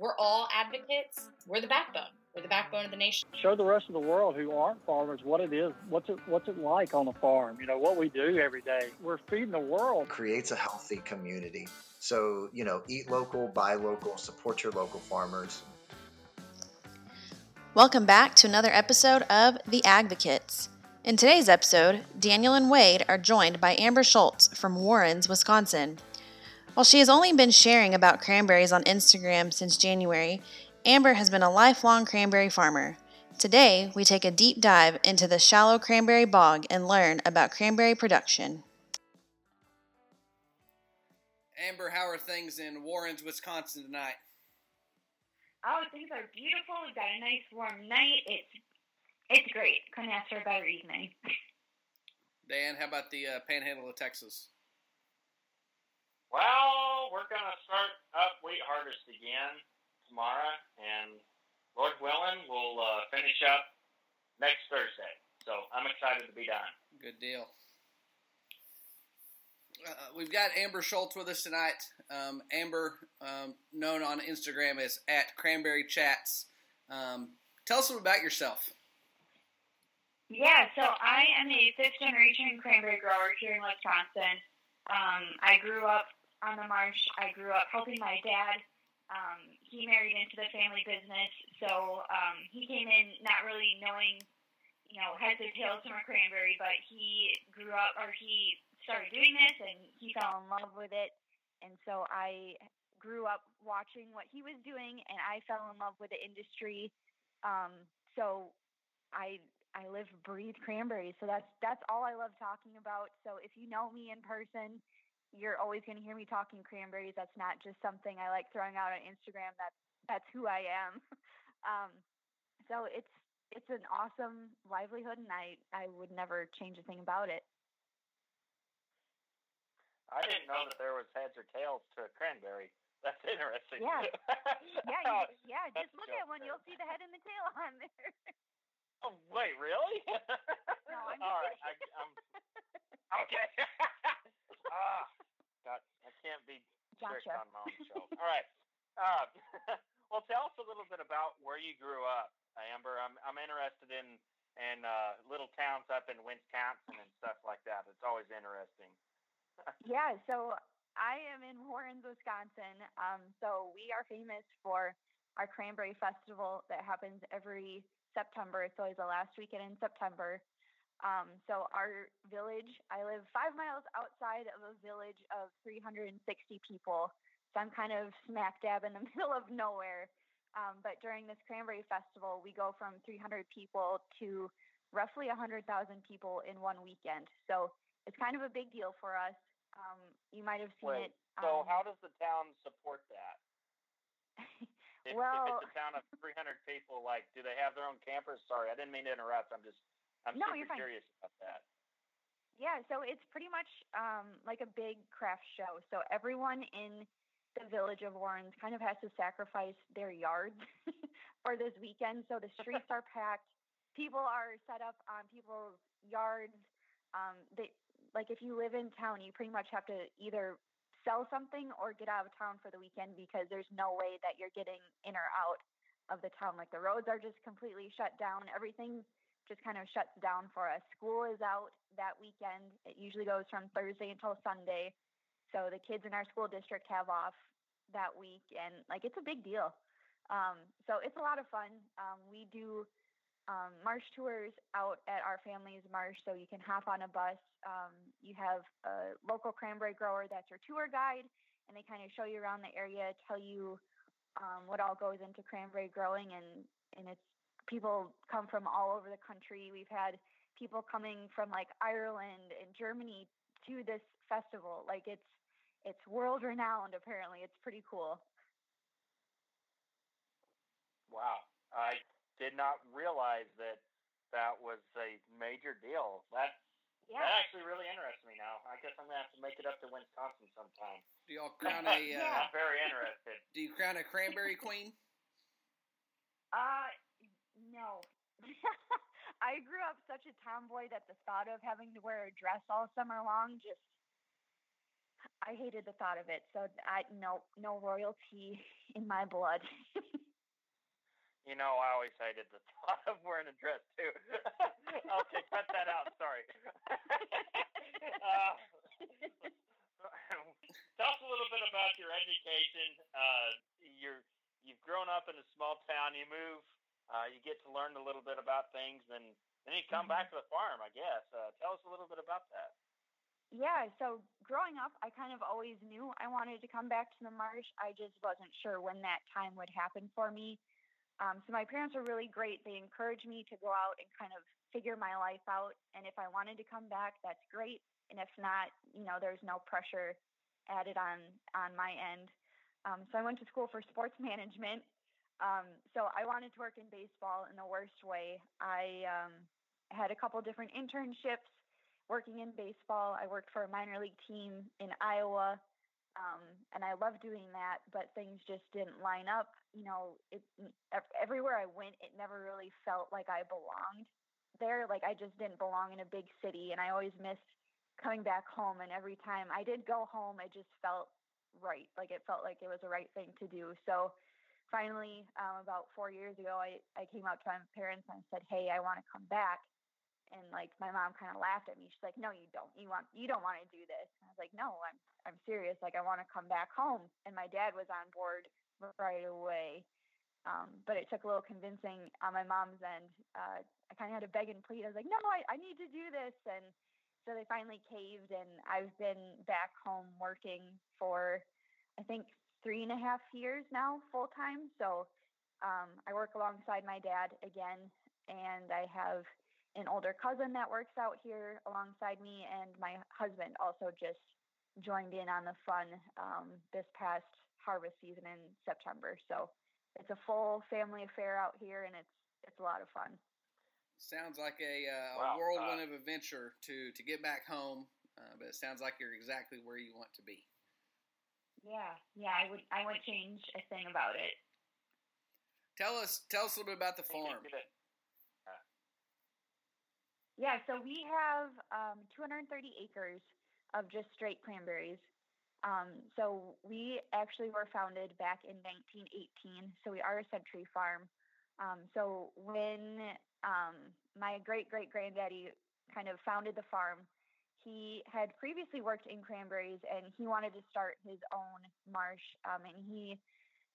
We're all advocates. We're the backbone. We're the backbone of the nation. Show the rest of the world who aren't farmers what it is. What's it What's it like on a farm? You know what we do every day. We're feeding the world. Creates a healthy community. So you know, eat local, buy local, support your local farmers. Welcome back to another episode of The Advocates. In today's episode, Daniel and Wade are joined by Amber Schultz from Warrens, Wisconsin. While she has only been sharing about cranberries on Instagram since January, Amber has been a lifelong cranberry farmer. Today, we take a deep dive into the shallow cranberry bog and learn about cranberry production. Amber, how are things in Warrens, Wisconsin tonight? Oh, things are beautiful. We've got a nice warm night. It's it's great. Couldn't ask for a better evening. Dan, how about the uh, Panhandle of Texas? Well, we're going to start up wheat harvest again tomorrow, and Lord willing, we'll uh, finish up next Thursday. So I'm excited to be done. Good deal. Uh, we've got Amber Schultz with us tonight. Um, Amber, um, known on Instagram as at Cranberry Chats. Um, tell us a little about yourself. Yeah, so I am a fifth generation cranberry grower here in Wisconsin. Um, I grew up on the marsh. I grew up helping my dad. Um, he married into the family business, so um, he came in not really knowing, you know, heads or tails from a cranberry, but he grew up or he started doing this and he fell in love with it. And so I grew up watching what he was doing and I fell in love with the industry. Um, so I I live breathe cranberries. So that's that's all I love talking about. So if you know me in person, you're always going to hear me talking cranberries. That's not just something I like throwing out on Instagram. That's that's who I am. um, so it's it's an awesome livelihood, and I I would never change a thing about it. I didn't know that there was heads or tails to a cranberry. That's interesting. Yeah, yeah, you, yeah. Just look at one; you'll see the head and the tail on there. oh wait, really? no, I'm All right, I, I'm okay. ah, God, I can't be strict Gotcha. on my own show. All right. Uh, well, tell us a little bit about where you grew up, Amber. I'm I'm interested in in uh, little towns up in Wisconsin and stuff like that. It's always interesting. yeah, so I am in Warrens, Wisconsin. Um, so we are famous for our Cranberry Festival that happens every September. It's always the last weekend in September. Um, so our village, I live five miles outside of a village of 360 people. So I'm kind of smack dab in the middle of nowhere. Um, but during this Cranberry Festival, we go from 300 people to roughly 100,000 people in one weekend. So it's kind of a big deal for us. Um, you might have seen Wait, it. so um, how does the town support that? If, Well- if it's a town of 300 people, like, do they have their own campers? Sorry, I didn't mean to interrupt. I'm just, I'm No, super you're fine. curious about that. Yeah, so it's pretty much um, like a big craft show. So everyone in the village of Warrens kind of has to sacrifice their yards for this weekend. So the streets are packed. People are set up on people's yards. Um, they like if you live in town, you pretty much have to either sell something or get out of town for the weekend because there's no way that you're getting in or out of the town. Like the roads are just completely shut down. Everything just kind of shuts down for us. School is out that weekend. It usually goes from Thursday until Sunday. So the kids in our school district have off that week and like it's a big deal. Um, so it's a lot of fun. Um, we do um, marsh tours out at our family's marsh, so you can hop on a bus. Um, you have a local cranberry grower that's your tour guide, and they kind of show you around the area, tell you um, what all goes into cranberry growing, and and it's people come from all over the country. We've had people coming from like Ireland and Germany to this festival. Like it's it's world renowned. Apparently, it's pretty cool. Wow, I did not realize that that was a major deal. That Yeah. that actually really interests me now. I guess I'm gonna have to make it up to Wisconsin sometime. Do y'all crown a? Uh, Yeah. I'm very interested. Do you crown a cranberry queen? Uh, no. I grew up such a tomboy that the thought of having to wear a dress all summer long just I hated the thought of it. So I no no royalty in my blood. You know, I always hated the thought of wearing a dress too. okay, cut that out. Sorry. uh, tell us a little bit about your education. Uh, you're you've grown up in a small town. You move. Uh, you get to learn a little bit about things, and then you come back to the farm. I guess. Uh, tell us a little bit about that. Yeah, so growing up, I kind of always knew I wanted to come back to the marsh. I just wasn't sure when that time would happen for me. Um, so my parents were really great. They encouraged me to go out and kind of figure my life out. And if I wanted to come back, that's great. And if not, you know, there's no pressure added on on my end. Um, so I went to school for sports management. Um, so I wanted to work in baseball in the worst way. I um, had a couple different internships working in baseball. I worked for a minor league team in Iowa, um, and I loved doing that. But things just didn't line up. You know, it, everywhere I went, it never really felt like I belonged there. Like I just didn't belong in a big city, and I always missed coming back home. And every time I did go home, it just felt right. Like it felt like it was the right thing to do. So finally, um, about four years ago, I, I came out to my parents and I said, Hey, I want to come back and like my mom kind of laughed at me. She's like, "No, you don't. You want you don't want to do this." And I was like, "No, I'm I'm serious. Like I want to come back home." And my dad was on board right away. Um, but it took a little convincing on my mom's end. Uh, I kind of had to beg and plead. I was like, "No, I, I need to do this." And so they finally caved, and I've been back home working for I think three and a half years now, full time. So um, I work alongside my dad again, and I have an older cousin that works out here alongside me, and my husband also just joined in on the fun um, this past harvest season in September. So it's a full family affair out here, and it's it's a lot of fun. Sounds like a, uh, wow. a whirlwind uh, of adventure to to get back home, uh, but it sounds like you're exactly where you want to be. Yeah, yeah, I would I wouldn't change a thing about it. Tell us tell us a little bit about the farm. Yeah, so we have um, 230 acres of just straight cranberries. Um, so we actually were founded back in 1918. So we are a century farm. Um, so when um, my great great granddaddy kind of founded the farm, he had previously worked in cranberries and he wanted to start his own marsh. Um, and he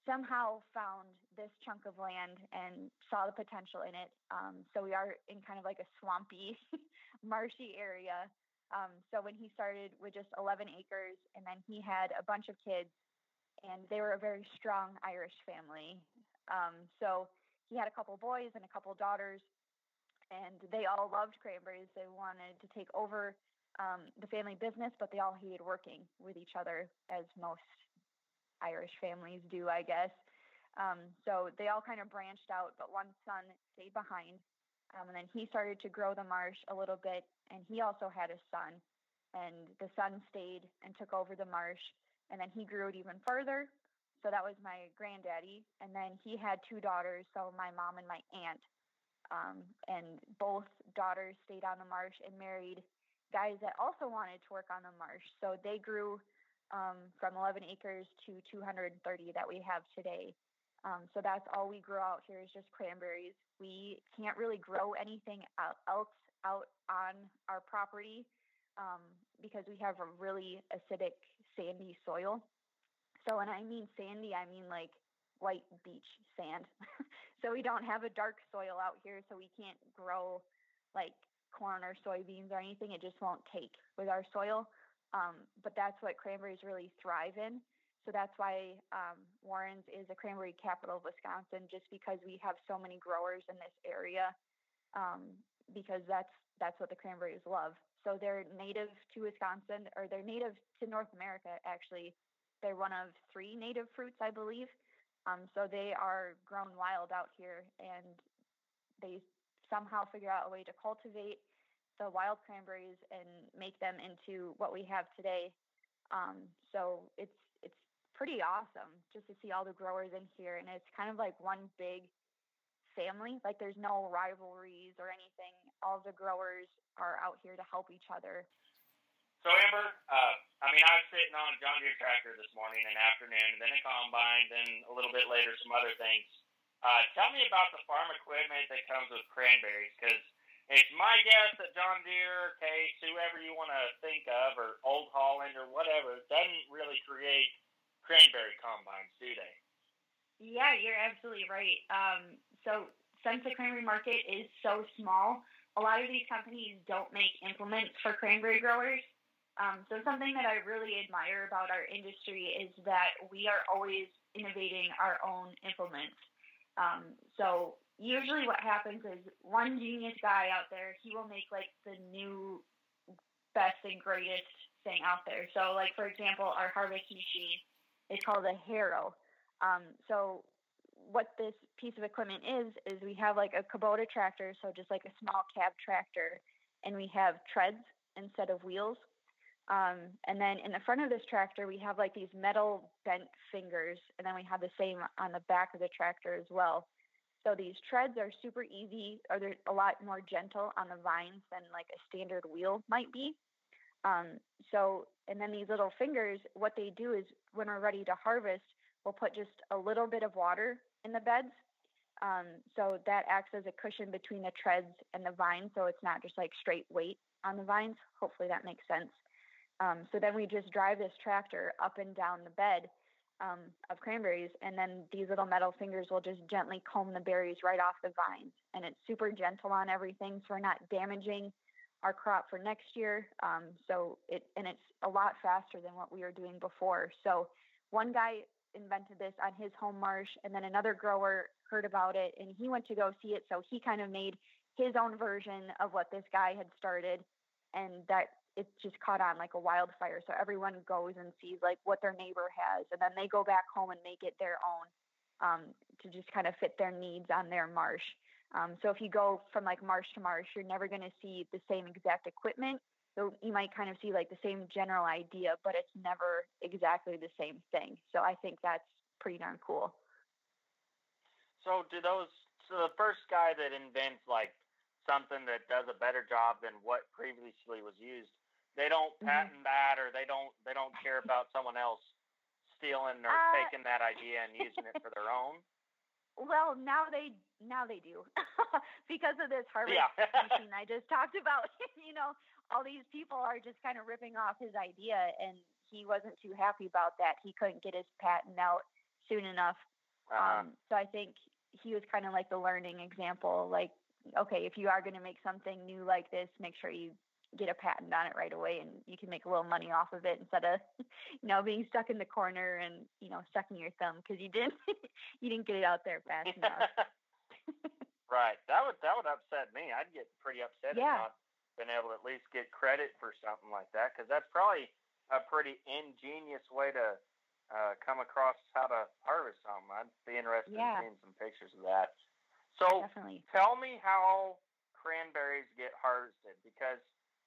somehow found this chunk of land and saw the potential in it. Um, so we are in kind of like a swampy, marshy area. Um, so when he started with just 11 acres, and then he had a bunch of kids, and they were a very strong Irish family. Um, so he had a couple boys and a couple daughters, and they all loved cranberries. They wanted to take over um, the family business, but they all hated working with each other, as most Irish families do, I guess. Um, so they all kind of branched out, but one son stayed behind. Um, and then he started to grow the marsh a little bit, and he also had a son. And the son stayed and took over the marsh, and then he grew it even further. So that was my granddaddy. And then he had two daughters, so my mom and my aunt. Um, and both daughters stayed on the marsh and married guys that also wanted to work on the marsh. So they grew um, from 11 acres to 230 that we have today. Um, so that's all we grow out here is just cranberries. We can't really grow anything else out on our property um, because we have a really acidic, sandy soil. So when I mean sandy, I mean like white beach sand. so we don't have a dark soil out here, so we can't grow like corn or soybeans or anything. It just won't take with our soil. Um, but that's what cranberries really thrive in. So that's why um, Warrens is a cranberry capital of Wisconsin, just because we have so many growers in this area. Um, because that's that's what the cranberries love. So they're native to Wisconsin, or they're native to North America. Actually, they're one of three native fruits, I believe. Um, so they are grown wild out here, and they somehow figure out a way to cultivate the wild cranberries and make them into what we have today. Um, so it's it's pretty awesome just to see all the growers in here, and it's kind of like one big family. Like there's no rivalries or anything. All the growers are out here to help each other. So Amber, uh, I mean, I was sitting on a John Deere tractor this morning and afternoon, and then a combine, then a little bit later some other things. Uh, tell me about the farm equipment that comes with cranberries, because it's my guess that John Deere, Case, whoever you want to think of, or Old Holland or whatever, doesn't really create cranberry combines, do they? Yeah, you're absolutely right. Um, so since the cranberry market is so small, a lot of these companies don't make implements for cranberry growers. Um, so something that I really admire about our industry is that we are always innovating our own implements. Um, so usually what happens is one genius guy out there, he will make like the new best and greatest thing out there. So like for example, our machine is called a Harrow. Um, so what this piece of equipment is is we have like a Kubota tractor, so just like a small cab tractor, and we have treads instead of wheels. Um, and then in the front of this tractor, we have like these metal bent fingers, and then we have the same on the back of the tractor as well. So these treads are super easy, or they're a lot more gentle on the vines than like a standard wheel might be. Um, so, and then these little fingers, what they do is when we're ready to harvest, we'll put just a little bit of water in the beds. Um, so that acts as a cushion between the treads and the vines, so it's not just like straight weight on the vines. Hopefully that makes sense. Um, so then we just drive this tractor up and down the bed um, of cranberries, and then these little metal fingers will just gently comb the berries right off the vines. And it's super gentle on everything, so we're not damaging our crop for next year. Um, so it and it's a lot faster than what we were doing before. So one guy invented this on his home marsh, and then another grower heard about it, and he went to go see it. So he kind of made his own version of what this guy had started, and that it's just caught on like a wildfire. So everyone goes and sees like what their neighbor has, and then they go back home and make it their own um, to just kind of fit their needs on their marsh. Um, so if you go from like marsh to marsh, you're never going to see the same exact equipment. So you might kind of see like the same general idea, but it's never exactly the same thing. So I think that's pretty darn cool. So do those? So the first guy that invents like something that does a better job than what previously was used they don't Mm-hmm. patent that or they don't they don't care about someone else stealing or Uh, taking that idea and using it for their own. Well, now they now they do because of this harvest Yeah. machine I just talked about. you know, all these people are just kind of ripping off his idea, and he wasn't too happy about that. He couldn't get his patent out soon enough. Uh, Um, so I think he was kind of like the learning example. Like, okay, if you are going to make something new like this, make sure you get a patent on it right away, and you can make a little money off of it instead of, you know, being stuck in the corner and you know sucking your thumb because you didn't you didn't get it out there fast enough. right. That would that would upset me. I'd get pretty upset Yeah. if not been able to at least get credit for something like that because that's probably a pretty ingenious way to uh, come across how to harvest something. I'd be interested Yeah. in seeing some pictures of that. So Definitely. tell me how cranberries get harvested because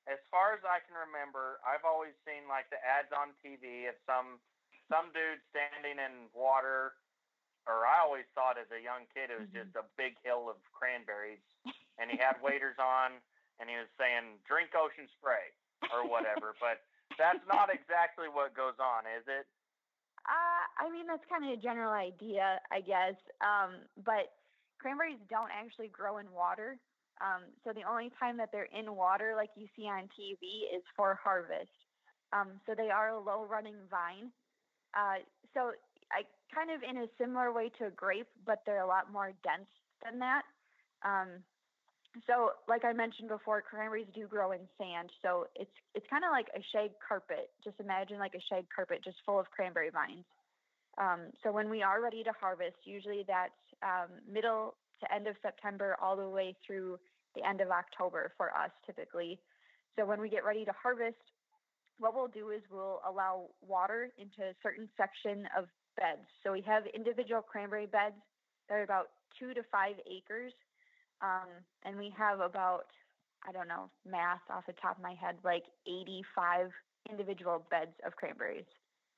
as far as I can remember, I've always seen like the ads on TV of some some dude standing in water or I always thought as a young kid it was Mhm. just a big hill of cranberries and he had waders on and he was saying drink ocean spray or whatever, but that's not exactly what goes on, is it? Uh, I mean, that's kind of a general idea, I guess. Um, but cranberries don't actually grow in water. Um, so the only time that they're in water, like you see on TV, is for harvest. Um, so they are a low running vine. Uh, so I kind of in a similar way to a grape, but they're a lot more dense than that. Um, so like I mentioned before, cranberries do grow in sand. So it's it's kind of like a shag carpet. Just imagine like a shag carpet just full of cranberry vines. Um, so when we are ready to harvest, usually that's um, middle to end of September all the way through the end of October for us typically. So when we get ready to harvest, what we'll do is we'll allow water into a certain section of beds. So we have individual cranberry beds that are about two to five acres. Um, and we have about, I don't know, math off the top of my head, like 85 individual beds of cranberries.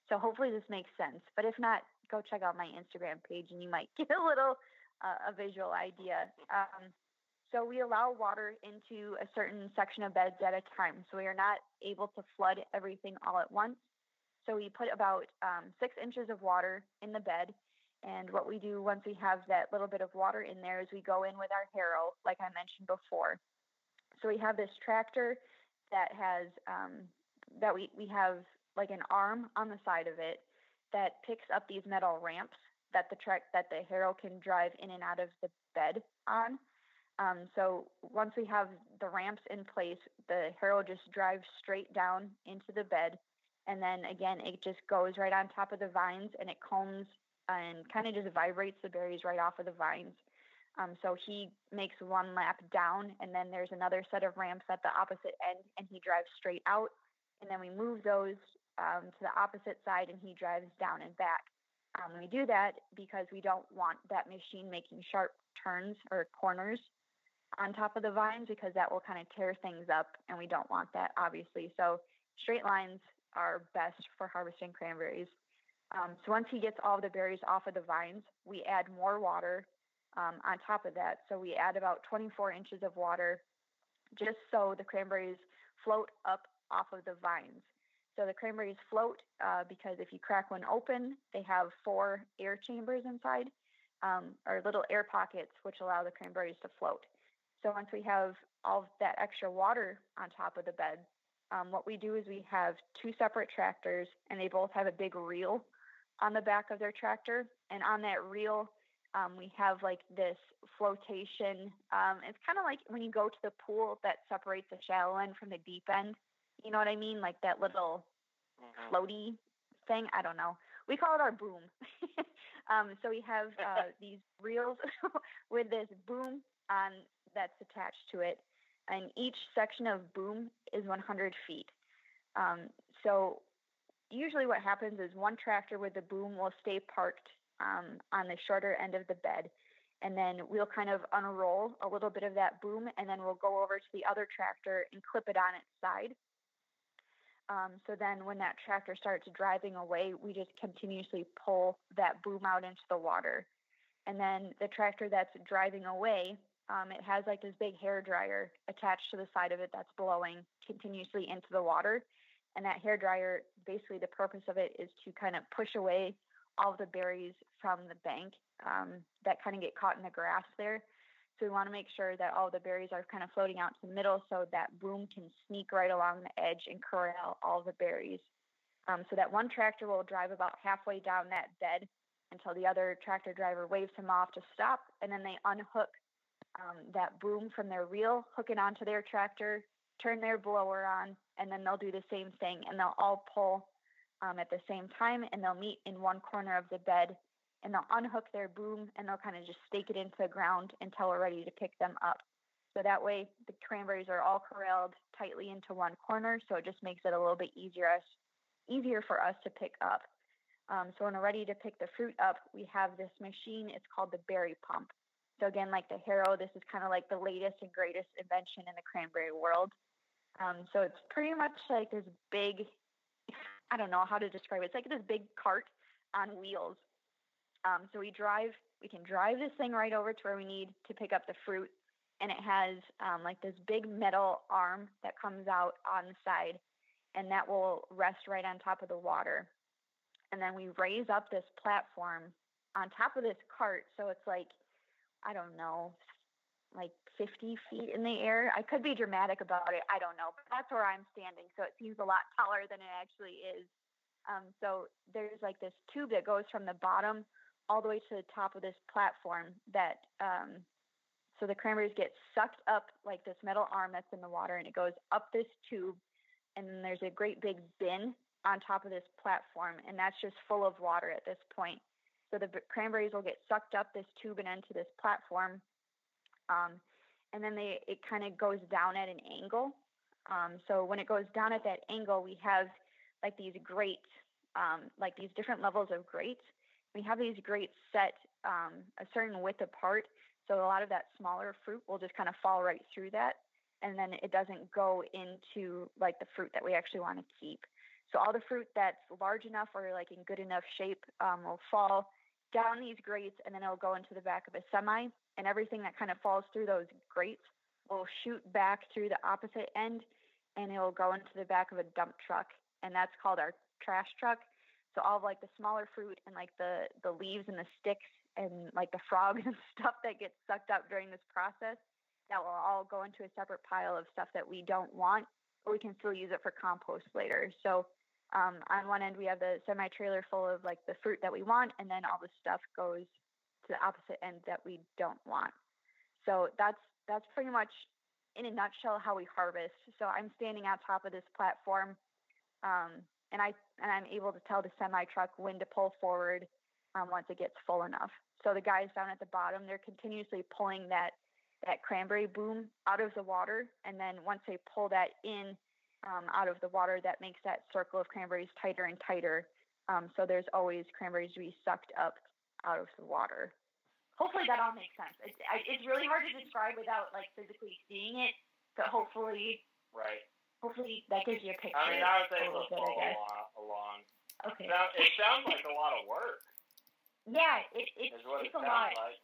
So hopefully this makes sense. But if not, go check out my Instagram page and you might get a little a visual idea. Um, So we allow water into a certain section of beds at a time. So we are not able to flood everything all at once. So we put about um, six inches of water in the bed. And what we do once we have that little bit of water in there is we go in with our harrow, like I mentioned before. So we have this tractor that has um, that we, we have like an arm on the side of it that picks up these metal ramps that the track that the harrow can drive in and out of the bed on. Um, so once we have the ramps in place, the harrow just drives straight down into the bed, and then again it just goes right on top of the vines and it combs and kind of just vibrates the berries right off of the vines. Um, so he makes one lap down, and then there's another set of ramps at the opposite end, and he drives straight out. And then we move those um, to the opposite side, and he drives down and back. Um, we do that because we don't want that machine making sharp turns or corners on top of the vines because that will kind of tear things up, and we don't want that, obviously. So straight lines are best for harvesting cranberries. Um, so once he gets all the berries off of the vines, we add more water um, on top of that. So we add about 24 inches of water just so the cranberries float up off of the vines. So the cranberries float uh, because if you crack one open, they have four air chambers inside, um, or little air pockets, which allow the cranberries to float. So once we have all that extra water on top of the bed, um, what we do is we have two separate tractors, and they both have a big reel on the back of their tractor. And on that reel, um, we have like this flotation. Um, it's kind of like when you go to the pool that separates the shallow end from the deep end. You know what I mean? Like that little Mm-hmm. floaty thing. I don't know. We call it our boom. um, so we have uh, these reels with this boom on that's attached to it, and each section of boom is 100 feet. Um, so usually, what happens is one tractor with the boom will stay parked um, on the shorter end of the bed, and then we'll kind of unroll a little bit of that boom, and then we'll go over to the other tractor and clip it on its side. Um, so then when that tractor starts driving away, we just continuously pull that boom out into the water. And then the tractor that's driving away, um, it has like this big hair dryer attached to the side of it that's blowing continuously into the water. And that hair dryer, basically the purpose of it is to kind of push away all the berries from the bank um, that kind of get caught in the grass there. So we want to make sure that all the berries are kind of floating out to the middle so that boom can sneak right along the edge and corral all the berries. Um, so that one tractor will drive about halfway down that bed until the other tractor driver waves him off to stop, and then they unhook um, that boom from their reel, hook it onto their tractor, turn their blower on, and then they'll do the same thing, and they'll all pull um, at the same time, and they'll meet in one corner of the bed and they'll unhook their boom and they'll kind of just stake it into the ground until we're ready to pick them up. So that way the cranberries are all corralled tightly into one corner, so it just makes it a little bit easier us easier for us to pick up. Um, so when we're ready to pick the fruit up, we have this machine. It's called the berry pump. So again, like the harrow, this is kind of like the latest and greatest invention in the cranberry world. Um, so it's pretty much like this big, I don't know how to describe it. It's like this big cart on wheels um, so we drive, we can drive this thing right over to where we need to pick up the fruit, and it has um, like this big metal arm that comes out on the side, and that will rest right on top of the water. And then we raise up this platform on top of this cart, so it's like I don't know, like 50 feet in the air. I could be dramatic about it. I don't know, but that's where I'm standing, so it seems a lot taller than it actually is. Um, so there's like this tube that goes from the bottom all the way to the top of this platform that um, so the cranberries get sucked up like this metal arm that's in the water and it goes up this tube and then there's a great big bin on top of this platform and that's just full of water at this point. So the cranberries will get sucked up this tube and into this platform um, and then they it kind of goes down at an angle. Um, so when it goes down at that angle we have like these grates um, like these different levels of grates we have these grates set um, a certain width apart. So a lot of that smaller fruit will just kind of fall right through that. And then it doesn't go into like the fruit that we actually want to keep. So all the fruit that's large enough or like in good enough shape um, will fall down these grates, and then it'll go into the back of a semi, and everything that kind of falls through those grates will shoot back through the opposite end, and it'll go into the back of a dump truck, and that's called our trash truck. So all of like the smaller fruit and like the the leaves and the sticks and like the frogs and stuff that gets sucked up during this process, that will all go into a separate pile of stuff that we don't want, but we can still use it for compost later. So um, on one end we have the semi trailer full of like the fruit that we want, and then all the stuff goes to the opposite end that we don't want. So that's that's pretty much in a nutshell how we harvest. So I'm standing on top of this platform, um, and I and I'm able to tell the semi truck when to pull forward um, once it gets full enough. So the guys down at the bottom, they're continuously pulling that that cranberry boom out of the water, and then once they pull that in um, out of the water, that makes that circle of cranberries tighter and tighter. Um, so there's always cranberries to be sucked up out of the water. Hopefully that all makes sense. It's, it's really hard to describe without like physically seeing it, but hopefully, Right. Hopefully that gives you a picture. I mean, I was a able little to bit, I follow along. along. Okay. It sounds- It sounds like a lot of work. Yeah, it, it's Is what it it's a lot. like.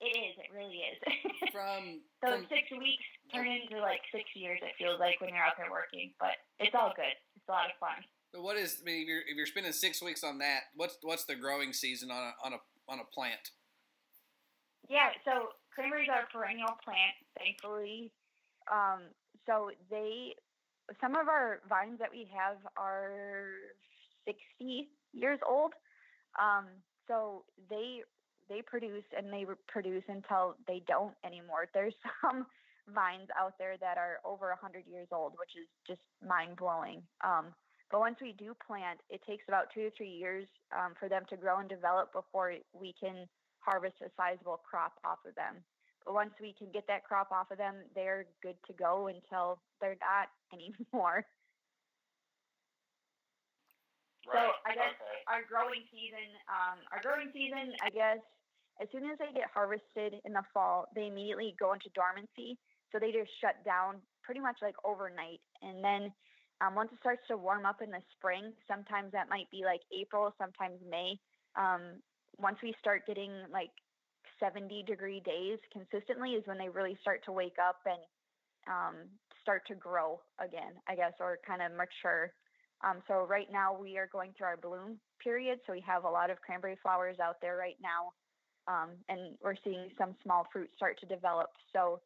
It is. It really is. From Those from six weeks turn into like six years. It feels like when you're out there working, but it's all good. It's a lot of fun. So what is? I mean, if you're, if you're spending six weeks on that, what's what's the growing season on a on a on a plant? Yeah, so cranberries are a perennial plant, thankfully. Um, so they, some of our vines that we have are 60 years old. Um, so they they produce and they produce until they don't anymore. There's some vines out there that are over 100 years old, which is just mind blowing. Um, but once we do plant, it takes about two to three years um, for them to grow and develop before we can harvest a sizable crop off of them. Once we can get that crop off of them, they're good to go until they're not anymore. Right. So I guess okay. our growing season, um, our growing season, I guess, as soon as they get harvested in the fall, they immediately go into dormancy. So they just shut down pretty much like overnight. And then um, once it starts to warm up in the spring, sometimes that might be like April, sometimes May. Um, once we start getting like 70 degree days consistently, is when they really start to wake up and um, start to grow again, I guess, or kind of mature. Um, so right now we are going through our bloom period. So we have a lot of cranberry flowers out there right now, um, and we're seeing some small fruit start to develop. So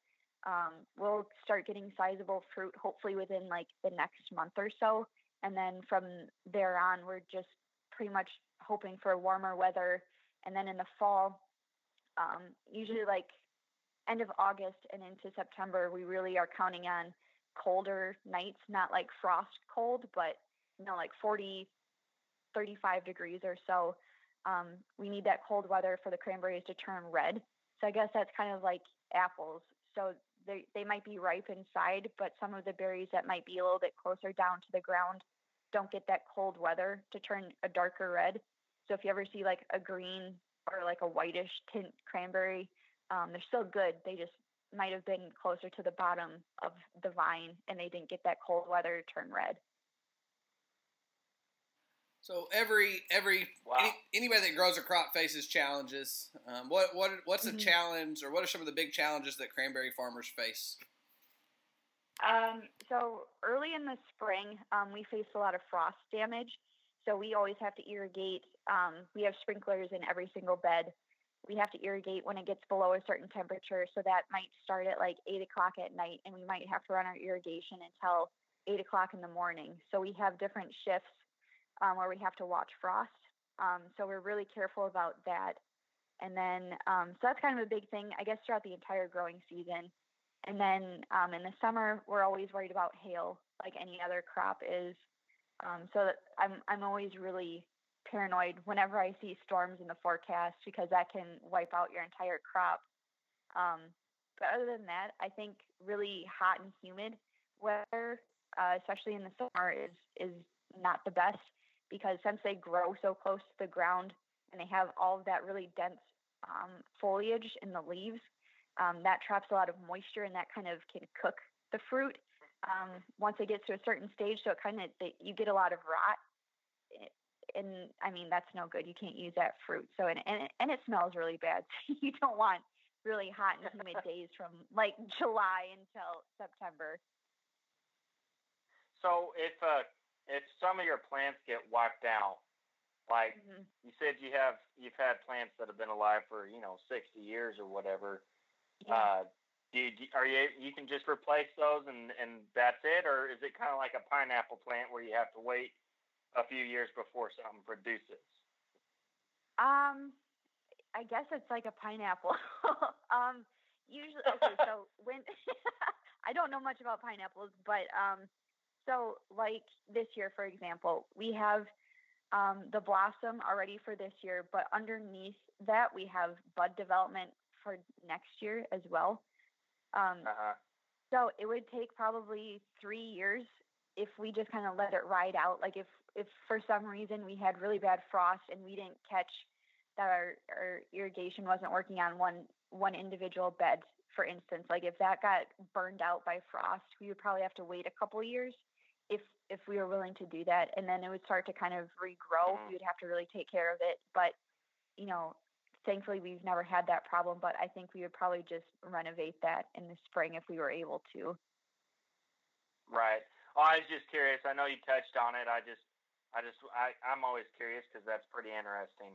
um, we'll start getting sizable fruit hopefully within like the next month or so, and then from there on we're just pretty much hoping for warmer weather, and then in the fall, um, usually like end of August and into September, we really are counting on colder nights, not like frost cold, but you know, like 40, 35 degrees or so. Um, we need that cold weather for the cranberries to turn red. So I guess that's kind of like apples. So they, they might be ripe inside, but some of the berries that might be a little bit closer down to the ground don't get that cold weather to turn a darker red. So if you ever see like a green or like a whitish tint cranberry, um, they're still good. They just might have been closer to the bottom of the vine and they didn't get that cold weather to turn red. So every every Wow. any, anybody that grows a crop faces challenges. Um, what what what's Mhm. the challenge, or what are some of the big challenges that cranberry farmers face? Um, so early in the spring, um, we face a lot of frost damage. So we always have to irrigate. Um, we have sprinklers in every single bed. We have to irrigate when it gets below a certain temperature. So that might start at like eight o'clock at night, and we might have to run our irrigation until eight o'clock in the morning. So we have different shifts um, where we have to watch frost. Um, so we're really careful about that. And then, um, so that's kind of a big thing, I guess, throughout the entire growing season. And then um, in the summer, we're always worried about hail, like any other crop is. Um, so that I'm I'm always really paranoid whenever I see storms in the forecast because that can wipe out your entire crop. Um, but other than that, I think really hot and humid weather, uh, especially in the summer, is is not the best because since they grow so close to the ground and they have all of that really dense um, foliage in the leaves, um, that traps a lot of moisture and that kind of can cook the fruit um, once it gets to a certain stage. So it kind of you get a lot of rot. It, and I mean that's no good. You can't use that fruit. So and and, and it smells really bad. So you don't want really hot and humid days from like July until September. So if uh, if some of your plants get wiped out, like Mhm. you said, you have you've had plants that have been alive for you know sixty years or whatever. Yeah. Uh, do you, are you you can just replace those and and that's it, or is it kind of like a pineapple plant where you have to wait a few years before something produces? Um, I guess it's like a pineapple. um, usually, okay. So when I don't know much about pineapples, but um, so like this year, for example, we have um the blossom already for this year, but underneath that we have bud development for next year as well. Um, Uh huh. so it would take probably three years if we just kind of let it ride out. Like if if for some reason we had really bad frost and we didn't catch that our, our irrigation wasn't working on one one individual bed, for instance, like if that got burned out by frost, we would probably have to wait a couple years if if we were willing to do that, and then it would start to kind of regrow. Mhm. We would have to really take care of it, but you know, thankfully we've never had that problem. But I think we would probably just renovate that in the spring if we were able to. Right. Oh, I was just curious. I know you touched on it. I just, I just, I, I'm always curious because that's pretty interesting.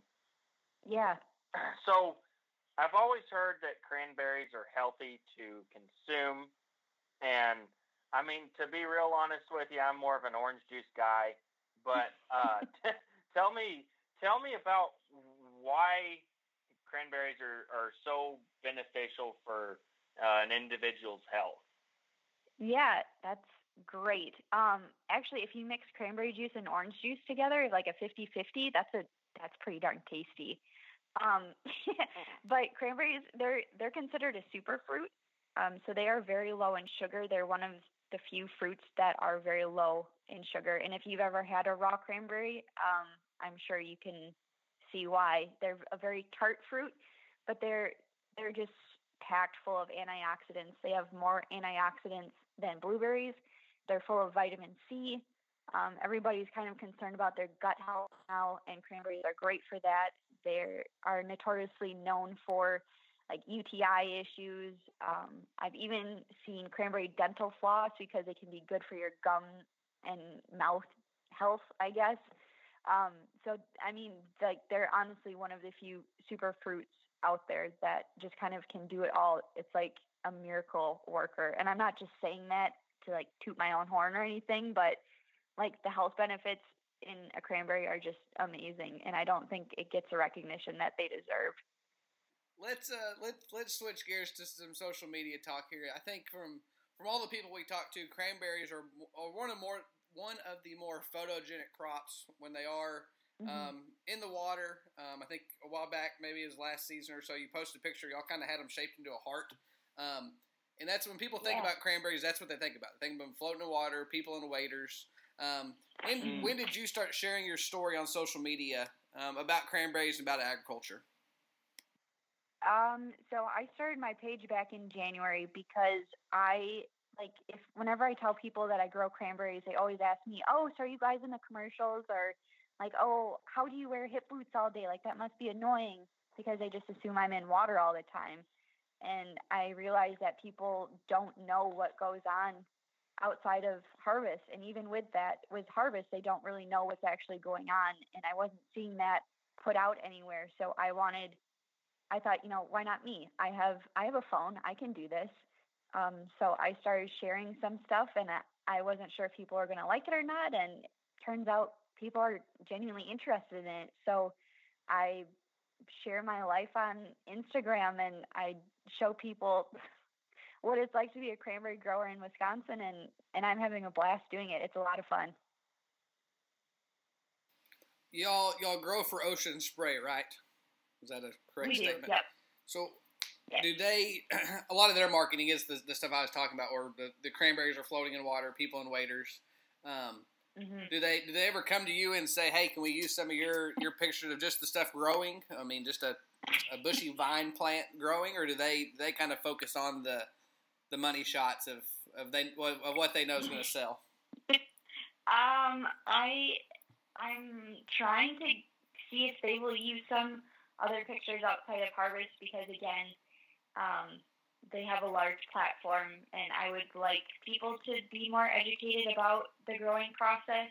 Yeah. So, I've always heard that cranberries are healthy to consume, and I mean to be real honest with you, I'm more of an orange juice guy. But uh, tell me, tell me about why cranberries are, are so beneficial for uh, an individual's health. Yeah, that's great. Um, actually, if you mix cranberry juice and orange juice together, like a 50-50, that's a that's pretty darn tasty. Um, but cranberries, they're they're considered a superfruit, um, so they are very low in sugar. They're one of the few fruits that are very low in sugar. And if you've ever had a raw cranberry, um, I'm sure you can see why. They're a very tart fruit, but they're they're just packed full of antioxidants. They have more antioxidants than blueberries. They're full of vitamin C. Um, everybody's kind of concerned about their gut health now, and cranberries are great for that. They are notoriously known for like UTI issues. Um, I've even seen cranberry dental floss because it can be good for your gum and mouth health, I guess. Um, so, I mean, like they're honestly one of the few super fruits out there that just kind of can do it all. It's like a miracle worker. And I'm not just saying that to like toot my own horn or anything, but like the health benefits in a cranberry are just amazing. And I don't think it gets the recognition that they deserve. Let's uh let let's switch gears to some social media talk here. I think from from all the people we talked to, cranberries are, are one of more one of the more photogenic crops when they are Mhm. um, in the water. Um, I think a while back, maybe it was last season or so, you posted a picture. Y'all kind of had them shaped into a heart. Um, and that's when people think Yeah. about cranberries. That's what they think about. They think about floating in the water, people in waders. Um, when Mm. when did you start sharing your story on social media um, about cranberries and about agriculture? Um, so I started my page back in January because I like if whenever I tell people that I grow cranberries, they always ask me, "Oh, so are you guys in the commercials?" or like, "Oh, how do you wear hip boots all day? Like that must be annoying." Because they just assume I'm in water all the time. And I realized that people don't know what goes on outside of harvest. And even with that, with harvest, they don't really know what's actually going on. And I wasn't seeing that put out anywhere. So I wanted I thought, you know, why not me? I have I have a phone. I can do this. Um, so I started sharing some stuff, and I, I wasn't sure if people were going to like it or not. And turns out people are genuinely interested in it. So I share my life on Instagram, and I show people what it's like to be a cranberry grower in Wisconsin, and and I'm having a blast doing it. It's a lot of fun. Y'all y'all grow for ocean spray, right? Is that a correct we do. statement? Yep. So, Yeah. do they? A lot of their marketing is the, the stuff I was talking about, where the, the cranberries are floating in water, people in waders. Um, hmm do they do they ever come to you and say, "Hey, can we use some of your your pictures of just the stuff growing? I mean, just a, a bushy vine plant growing, or do they they kind of focus on the the money shots of of they of what they know is going to sell?" Um, I I'm trying to see if they will use some other pictures outside of harvest because again, um, they have a large platform, and I would like people to be more educated about the growing process.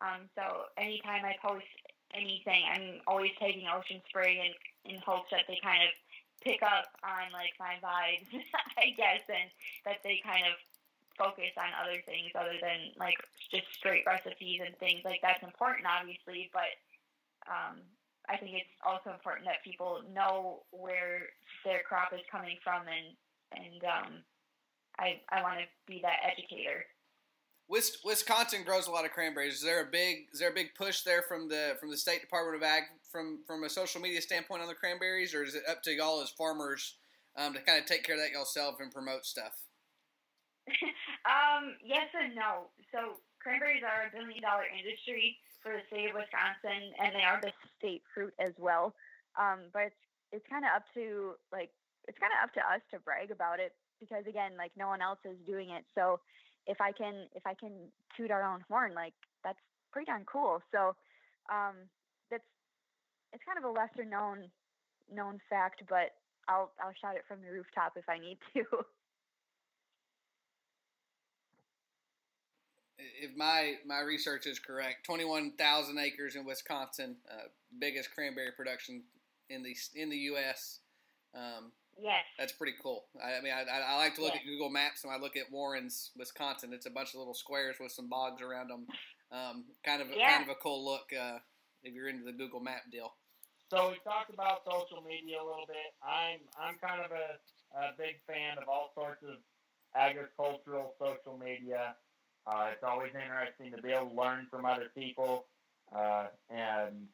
Um, so anytime I post anything, I'm always tagging Ocean Spray in, in hopes that they kind of pick up on like my vibes, I guess, and that they kind of focus on other things other than like just straight recipes and things like that's important, obviously, but um, I think it's also important that people know where their crop is coming from and and um, I I want to be that educator. Wisconsin grows a lot of cranberries. Is there a big is there a big push there from the from the State Department of Ag from from a social media standpoint on the cranberries, or is it up to y'all as farmers um, to kind of take care of that yourself and promote stuff? um, yes and no. So cranberries are a billion dollar industry for the state of Wisconsin, and they are the state fruit as well. Um, but it's it's kind of up to like it's kind of up to us to brag about it because again, like no one else is doing it. So if I can if I can toot our own horn, like that's pretty darn cool. So um, that's it's kind of a lesser known known fact, but I'll I'll shout it from the rooftop if I need to. if my my research is correct, twenty one thousand acres in Wisconsin, uh, biggest cranberry production in the in the U.S. Um, Yes. That's pretty cool. I, I mean, I, I, like to look at Google Maps and I look at Warrens, Wisconsin. It's a bunch of little squares with some bogs around them. Um, kind of yeah. kind of a cool look uh, if you're into the Google Map deal. So we talked about social media a little bit. I'm I'm kind of a, a big fan of all sorts of agricultural social media. Uh, it's always interesting to be able to learn from other people uh, and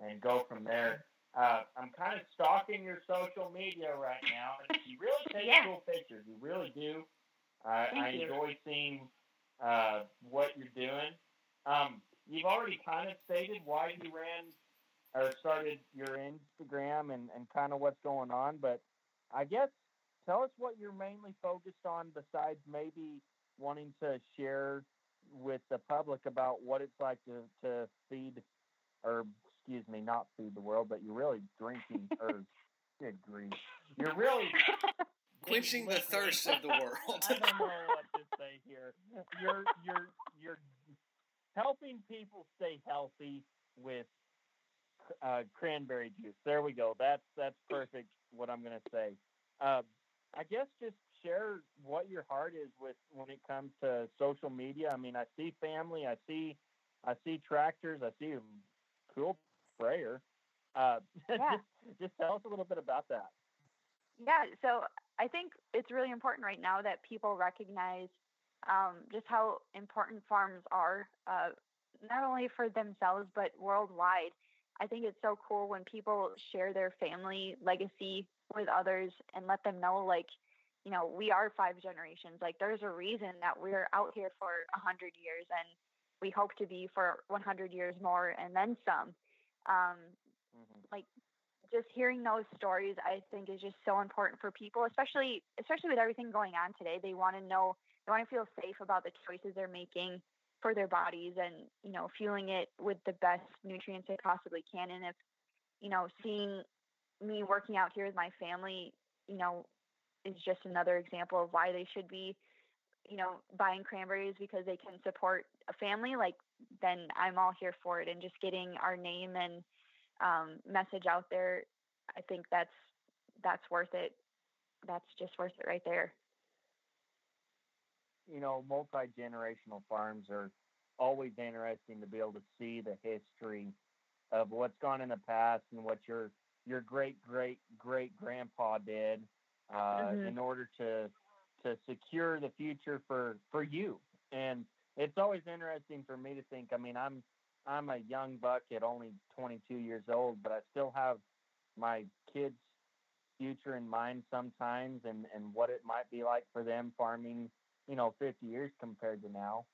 and go from there. Uh, I'm kind of stalking your social media right now. You really take yeah. cool pictures. You really do. Uh, I you. enjoy seeing uh, what you're doing. Um, you've already kind of stated why you ran or started your Instagram and, and kind of what's going on, but I guess tell us what you're mainly focused on besides maybe wanting to share with the public about what it's like to, to feed or excuse me, not feed the world, but you're really drinking or good grief. You're really quenching the thirst of the world. I don't know what to say here. You're you're you're helping people stay healthy with uh, cranberry juice. There we go. That's that's perfect. What I'm gonna say. Uh, I guess just share what your heart is with when it comes to social media. I mean, I see family. I see I see tractors. I see a cool sprayer. Uh, yeah. just, just tell us a little bit about that. Yeah, so I think it's really important right now that people recognize um, just how important farms are, uh, not only for themselves, but worldwide. I think it's so cool when people share their family legacy with others and let them know, like, you know, we are five generations. Like, there's a reason that we're out here for a 100 years and we hope to be for 100 years more and then some. Um, mm-hmm. Like just hearing those stories, I think is just so important for people, especially especially with everything going on today. They want to know, they want to feel safe about the choices they're making for their bodies, and you know, fueling it with the best nutrients they possibly can. And if you know, seeing me working out here with my family, you know, is just another example of why they should be you know, buying cranberries because they can support a family, like then I'm all here for it. And just getting our name and um, message out there, I think that's that's worth it. That's just worth it right there. You know, multi generational farms are always interesting to be able to see the history of what's gone in the past and what your your great great great grandpa did uh, mm-hmm. in order to to secure the future for for you. And it's always interesting for me to think. I mean, I'm I'm a young buck at only 22 years old, but I still have my kids' future in mind sometimes, and and what it might be like for them farming, you know, 50 years compared to now.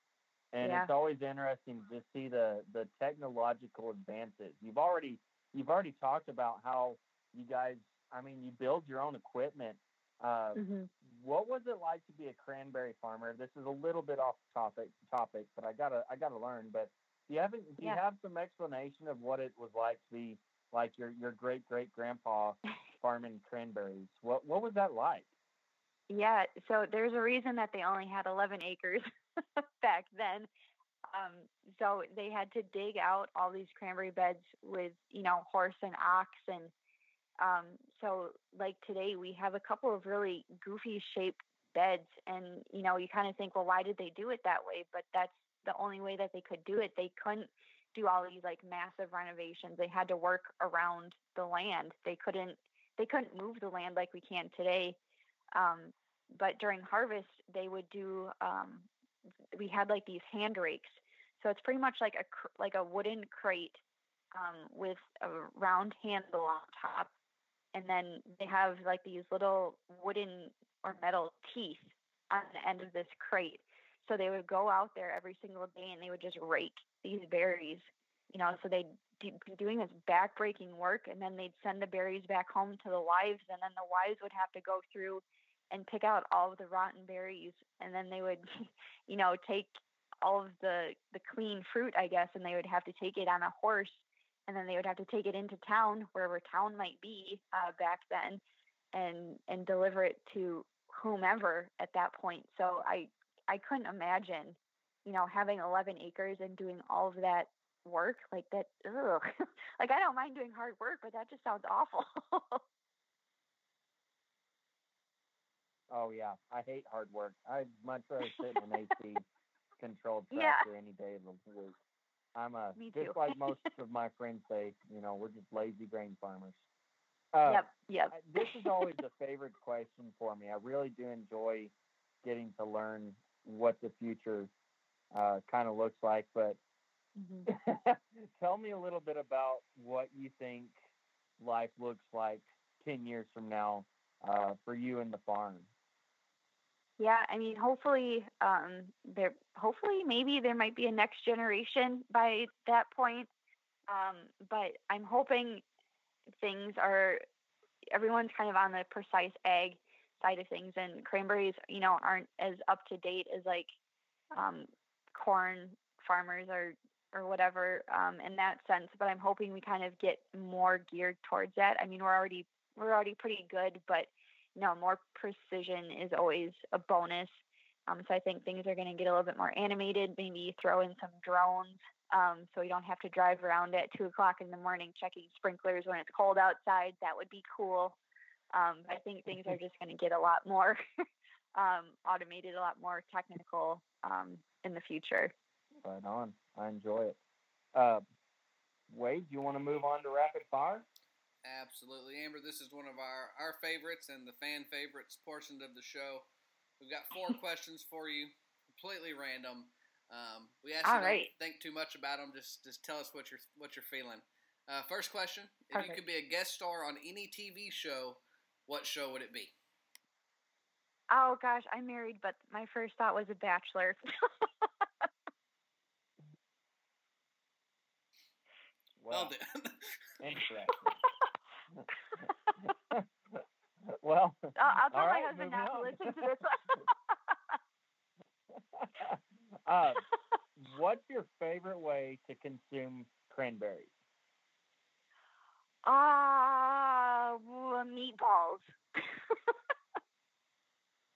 And yeah. it's always interesting to see the the technological advances. You've already you've already talked about how you guys. I mean, you build your own equipment uh, mm-hmm. What was it like to be a cranberry farmer? This is a little bit off topic, topic, but I gotta I gotta learn. But Do you have do you have some explanation of what it was like to be like your your great great grandpa farming cranberries? What what was that like? Yeah, so there's a reason that they only had 11 acres back then. Um, so they had to dig out all these cranberry beds with, you know, horse and ox. And um, so, like today, we have a couple of really goofy shaped beds. And, you know, you kind of think, well, why did they do it that way? But that's the only way that they could do it. They couldn't do all these like massive renovations. They had to work around the land. They couldn't they couldn't move the land like we can today. Um, but during harvest, they would do. Um, we had like these hand rakes, so it's pretty much like a like a wooden crate um, with a round handle on top, and then they have like these little wooden or metal teeth on the end of this crate. So they would go out there every single day and they would just rake these berries, you know. So they'd be doing this backbreaking work, and then they'd send the berries back home to the wives, and then the wives would have to go through and pick out all of the rotten berries, and then they would, you know, take all of the the clean fruit, I guess, and they would have to take it on a horse, and then they would have to take it into town, wherever town might be uh, back then, and and deliver it to whomever at that point. So I I couldn't imagine, you know, having 11 acres and doing all of that work like that. Ugh. like I don't mind doing hard work, but that just sounds awful. Oh yeah, I hate hard work. I'd much rather sit in an AC controlled Yeah. any day of the week. I'm a Me just too. like most of my friends say, you know, we're just lazy grain farmers. Uh, yep, yep. This is always a favorite question for me. I really do enjoy getting to learn what the future uh, kind of looks like. But Mhm. tell me a little bit about what you think life looks like 10 years from now uh, for you and the farm. Yeah, I mean, hopefully, um, there, hopefully, maybe there might be a next generation by that point. Um, but I'm hoping things are, everyone's kind of on the precise egg side of things, and cranberries, you know, aren't as up to date as like um, corn farmers or or whatever um, in that sense. But I'm hoping we kind of get more geared towards that. I mean, we're already we're already pretty good, but know, more precision is always a bonus. Um, so I think things are going to get a little bit more animated. Maybe throw in some drones, um, so you don't have to drive around at two o'clock in the morning checking sprinklers when it's cold outside. That would be cool. Um, I think things are just going to get a lot more um, automated, a lot more technical um, in the future. Right on. I enjoy it. Uh, Wade, do you want to move on to rapid fire? Absolutely, Amber. This is one of our, our favorites and the fan favorites portion of the show. We've got four questions for you, completely random. Um, we ask All you right. don't think too much about them. Just just tell us what you're what you're feeling. Uh, first question: If you could be a guest star on any TV show, what show would it be? Oh gosh, I'm married, but my first thought was a bachelor. Well, Well, then. interesting. well, I'll, I'll tell All my right, husband moving not to on. listen to this. uh, what's your favorite way to consume cranberries? Ah, uh, meatballs.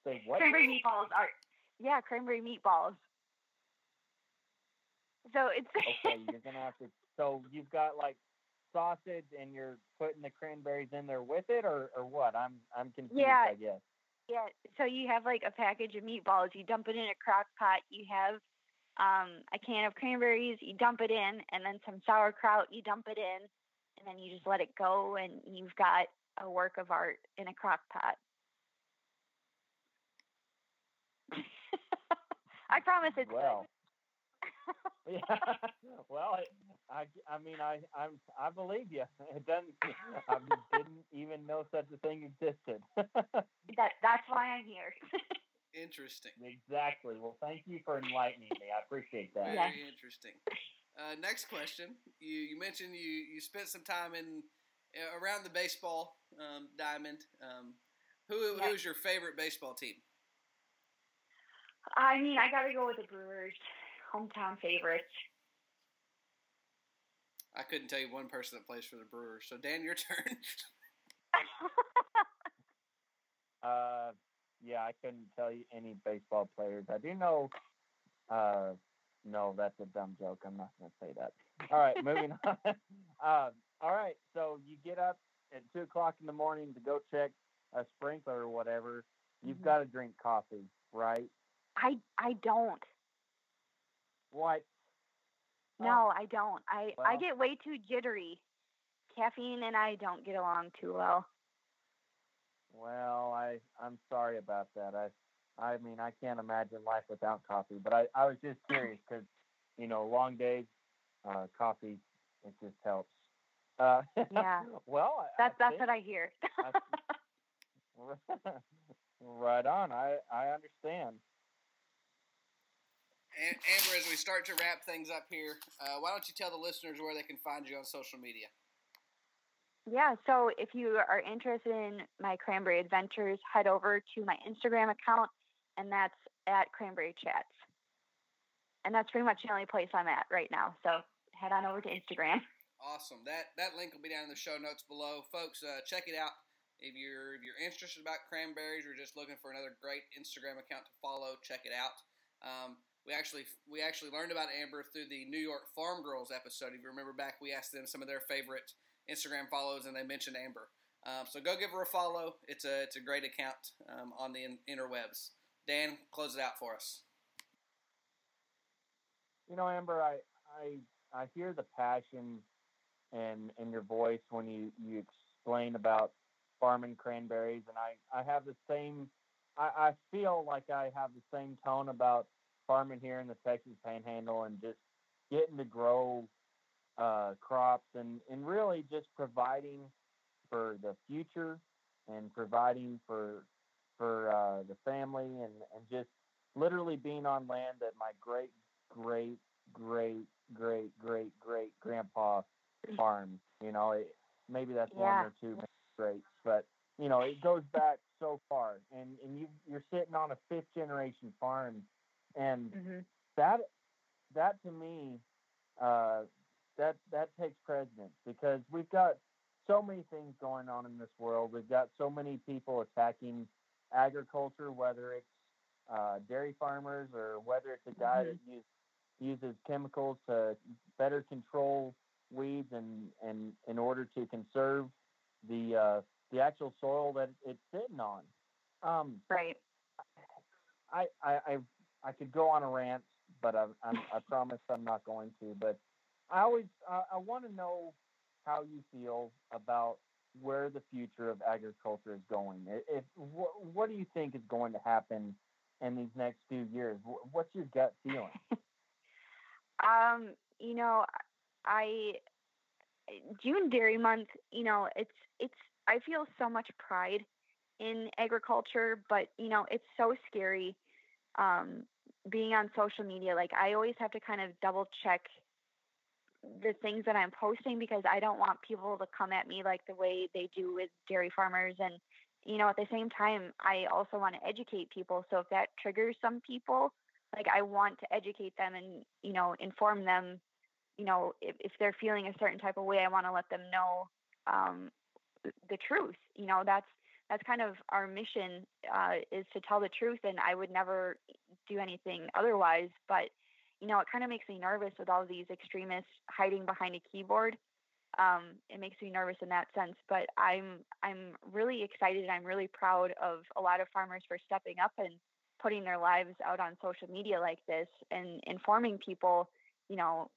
Say what? Cranberry meatballs are, yeah, cranberry meatballs. So it's okay, you're gonna have to. So you've got like sausage, and you're putting the cranberries in there with it, or or what? I'm I'm confused. Yeah. I guess. yeah. So you have like a package of meatballs. You dump it in a crock pot. You have um, a can of cranberries. You dump it in, and then some sauerkraut. You dump it in, and then you just let it go, and you've got a work of art in a crock pot. I promise it's Well. yeah. well, I, I, I mean, I, I'm, I believe you. It doesn't. I didn't even know such a thing existed. That that's why I'm here. Interesting. exactly. Well, thank you for enlightening me. I appreciate that. Very Yeah. interesting. Uh, next question. You you mentioned you, you spent some time in uh, around the baseball um, diamond. Um, who Yeah. who's your favorite baseball team? I mean, I got to go with the Brewers, hometown favorites. I couldn't tell you one person that plays for the Brewers. So Dan, your turn. uh, yeah, I couldn't tell you any baseball players. I do know. Uh, no, that's a dumb joke. I'm not going to say that. All right, moving on. Uh, all right, so you get up at two o'clock in the morning to go check a sprinkler or whatever. You've Mhm. got to drink coffee, right? I I don't. What? No, I don't. I I get way too jittery. Caffeine and I don't get along too well. Well, I I'm sorry about that. I I mean I can't imagine life without coffee. But I I was just curious because you know long days, uh, coffee it just helps. Uh, Yeah. well, That's I that's think- what I hear. right on. I I understand. And Amber, as we start to wrap things up here, uh, why don't you tell the listeners where they can find you on social media? Yeah, so if you are interested in my cranberry adventures, head over to my Instagram account, and that's at Cranberry Chats. And that's pretty much the only place I'm at right now. So head on over to Instagram. Awesome. That that link will be down in the show notes below, folks. Uh, check it out if you're if you're interested about cranberries or just looking for another great Instagram account to follow. Check it out. Um, we actually we actually learned about Amber through the New York Farm Girls episode. If you remember back, we asked them some of their favorite Instagram follows, and they mentioned Amber. Um, so go give her a follow. It's a it's a great account um, on the in- interwebs. Dan, close it out for us. You know, Amber, I I I hear the passion in in your voice when you you explain about farming cranberries, and I I have the same. I, I feel like I have the same tone about farming here in the Texas Panhandle and just getting to grow uh, crops and and really just providing for the future and providing for for uh, the family and and just literally being on land that my great great, great, great, great, great grandpa farm. You know, it, maybe that's one or two greats, but you know, it goes back so far, and and you you're sitting on a fifth generation farm, and hmm that that to me, uh, that that takes precedence because we've got so many things going on in this world. We've got so many people attacking agriculture, whether it's uh, dairy farmers or whether it's a guy that use, uses chemicals to better control weeds and, and in order to conserve the uh, the actual soil that it's sitting on. Um, Right. I, I, I, I could go on a rant, but I, I'm, I promise I'm not going to. But I always, uh, I want to know how you feel about where the future of agriculture is going. If, what, what do you think is going to happen in these next few years? What's your gut feeling? Um, you know, I June Dairy Month, you know, it's it's I feel so much pride in agriculture, but you know, it's so scary um being on social media. Like I always have to kind of double check the things that I'm posting because I don't want people to come at me like the way they do with dairy farmers and you know, at the same time, I also want to educate people. So if that triggers some people, like I want to educate them and you know inform them you know if, if they're feeling a certain type of way i want to let them know um, the truth you know that's that's kind of our mission uh, is to tell the truth and i would never do anything otherwise but you know it kind of makes me nervous with all these extremists hiding behind a keyboard. Um, it makes me nervous in that sense but i'm i'm really excited and i'm really proud of a lot of farmers for stepping up and putting their lives out on social media like this and informing people, you know,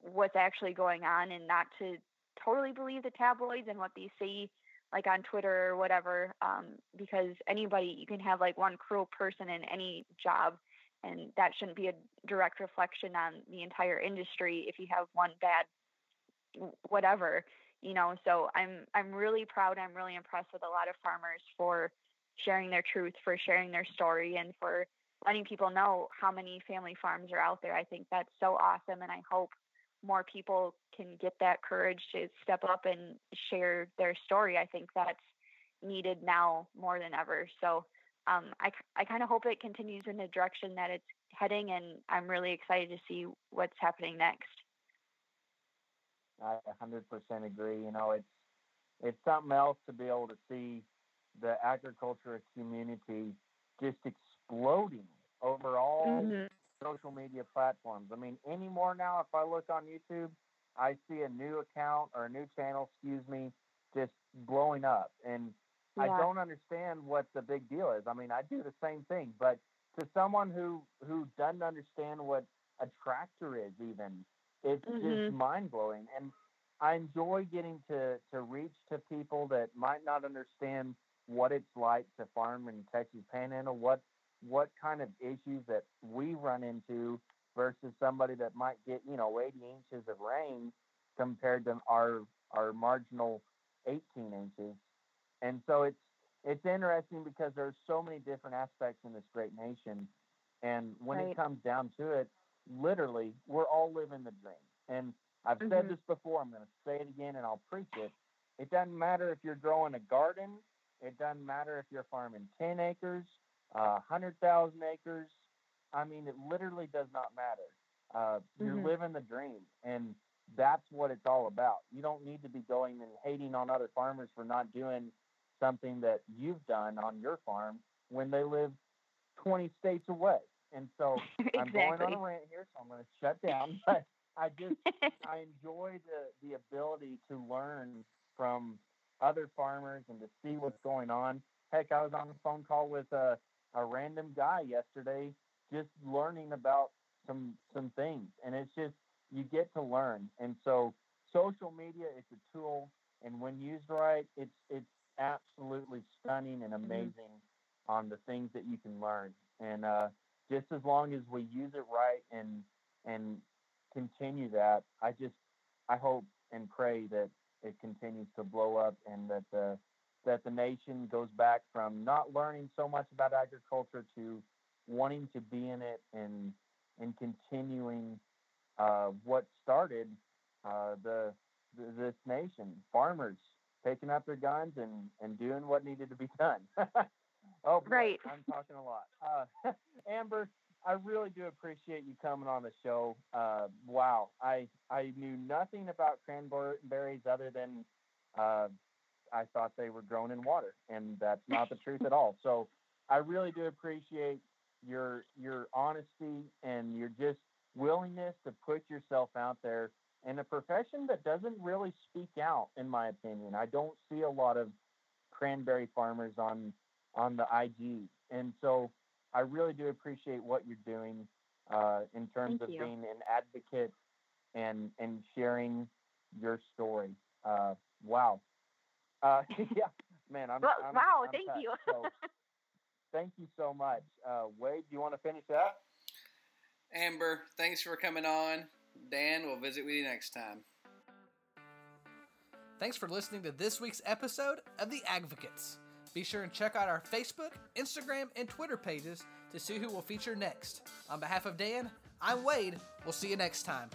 what's actually going on and not to totally believe the tabloids and what they see like on Twitter or whatever. Um, because anybody, you can have like one cruel person in any job and that shouldn't be a direct reflection on the entire industry if you have one bad whatever you know so i'm i'm really proud i'm really impressed with a lot of farmers for sharing their truth, for sharing their story, and for letting people know how many family farms are out there. I think that's so awesome, and I hope more people can get that courage to step up and share their story. I think that's needed now more than ever. So um, I, I kind of hope it continues in the direction that it's heading, and I'm really excited to see what's happening next. I 100% agree. You know, it's it's something else to be able to see the agriculture community just exploding over all Mhm. Social media platforms. I mean, anymore now, if I look on YouTube, I see a new account or a new channel, excuse me, just blowing up. And I don't understand what the big deal is. I mean, I do the same thing, but to someone who who doesn't understand what a tractor is, even it's Mhm. just mind blowing. And I enjoy getting to to reach to people that might not understand what it's like to farm in Texas Panhandle, what what kind of issues that we run into versus somebody that might get you know 80 inches of rain compared to our our marginal 18 inches and so it's it's interesting because there's so many different aspects in this great nation and when Right. it comes down to it literally we're all living the dream and i've said Mhm. this before i'm going to say it again and i'll preach it it doesn't matter if you're growing a garden it doesn't matter if you're farming 10 acres uh, 100000 acres i mean it literally does not matter uh, you're Mhm. living the dream and that's what it's all about you don't need to be going and hating on other farmers for not doing something that you've done on your farm when they live 20 states away and so I'm going on exactly. a rant here, so I'm going to shut down. But I just I enjoy the the ability to learn from other farmers and to see what's going on. Heck, I was on a phone call with a a random guy yesterday, just learning about some some things, and it's just you get to learn. And so social media is a tool, and when used right, it's it's absolutely stunning and amazing on the things that you can learn. And uh, just as long as we use it right and and continue that, I just I hope and pray that it continues to blow up and that the that the nation goes back from not learning so much about agriculture to wanting to be in it and and continuing uh, what started uh, the, the this nation farmers taking up their guns and and doing what needed to be done. oh, boy, Right. I'm talking a lot. Uh, Amber, I really do appreciate you coming on the show. Uh, wow, I I knew nothing about cranberries other than uh, I thought they were grown in water, and that's not the truth at all. So I really do appreciate your your honesty and your just willingness to put yourself out there in a profession that doesn't really speak out, in my opinion. I don't see a lot of cranberry farmers on on the IG, and so I really do appreciate what you're doing uh, in terms Thank of you. being an advocate and and sharing your story. Uh, wow. Uh, yeah, man. I'm, Well, I'm wow, I'm thank touched. you. so, thank you so much, uh, Wade. Do you want to finish up? Amber, thanks for coming on. Dan, we'll visit with you next time. Thanks for listening to this week's episode of The Advocates. Be sure and check out our Facebook, Instagram, and Twitter pages to see who will feature next. On behalf of Dan, I'm Wade. We'll see you next time.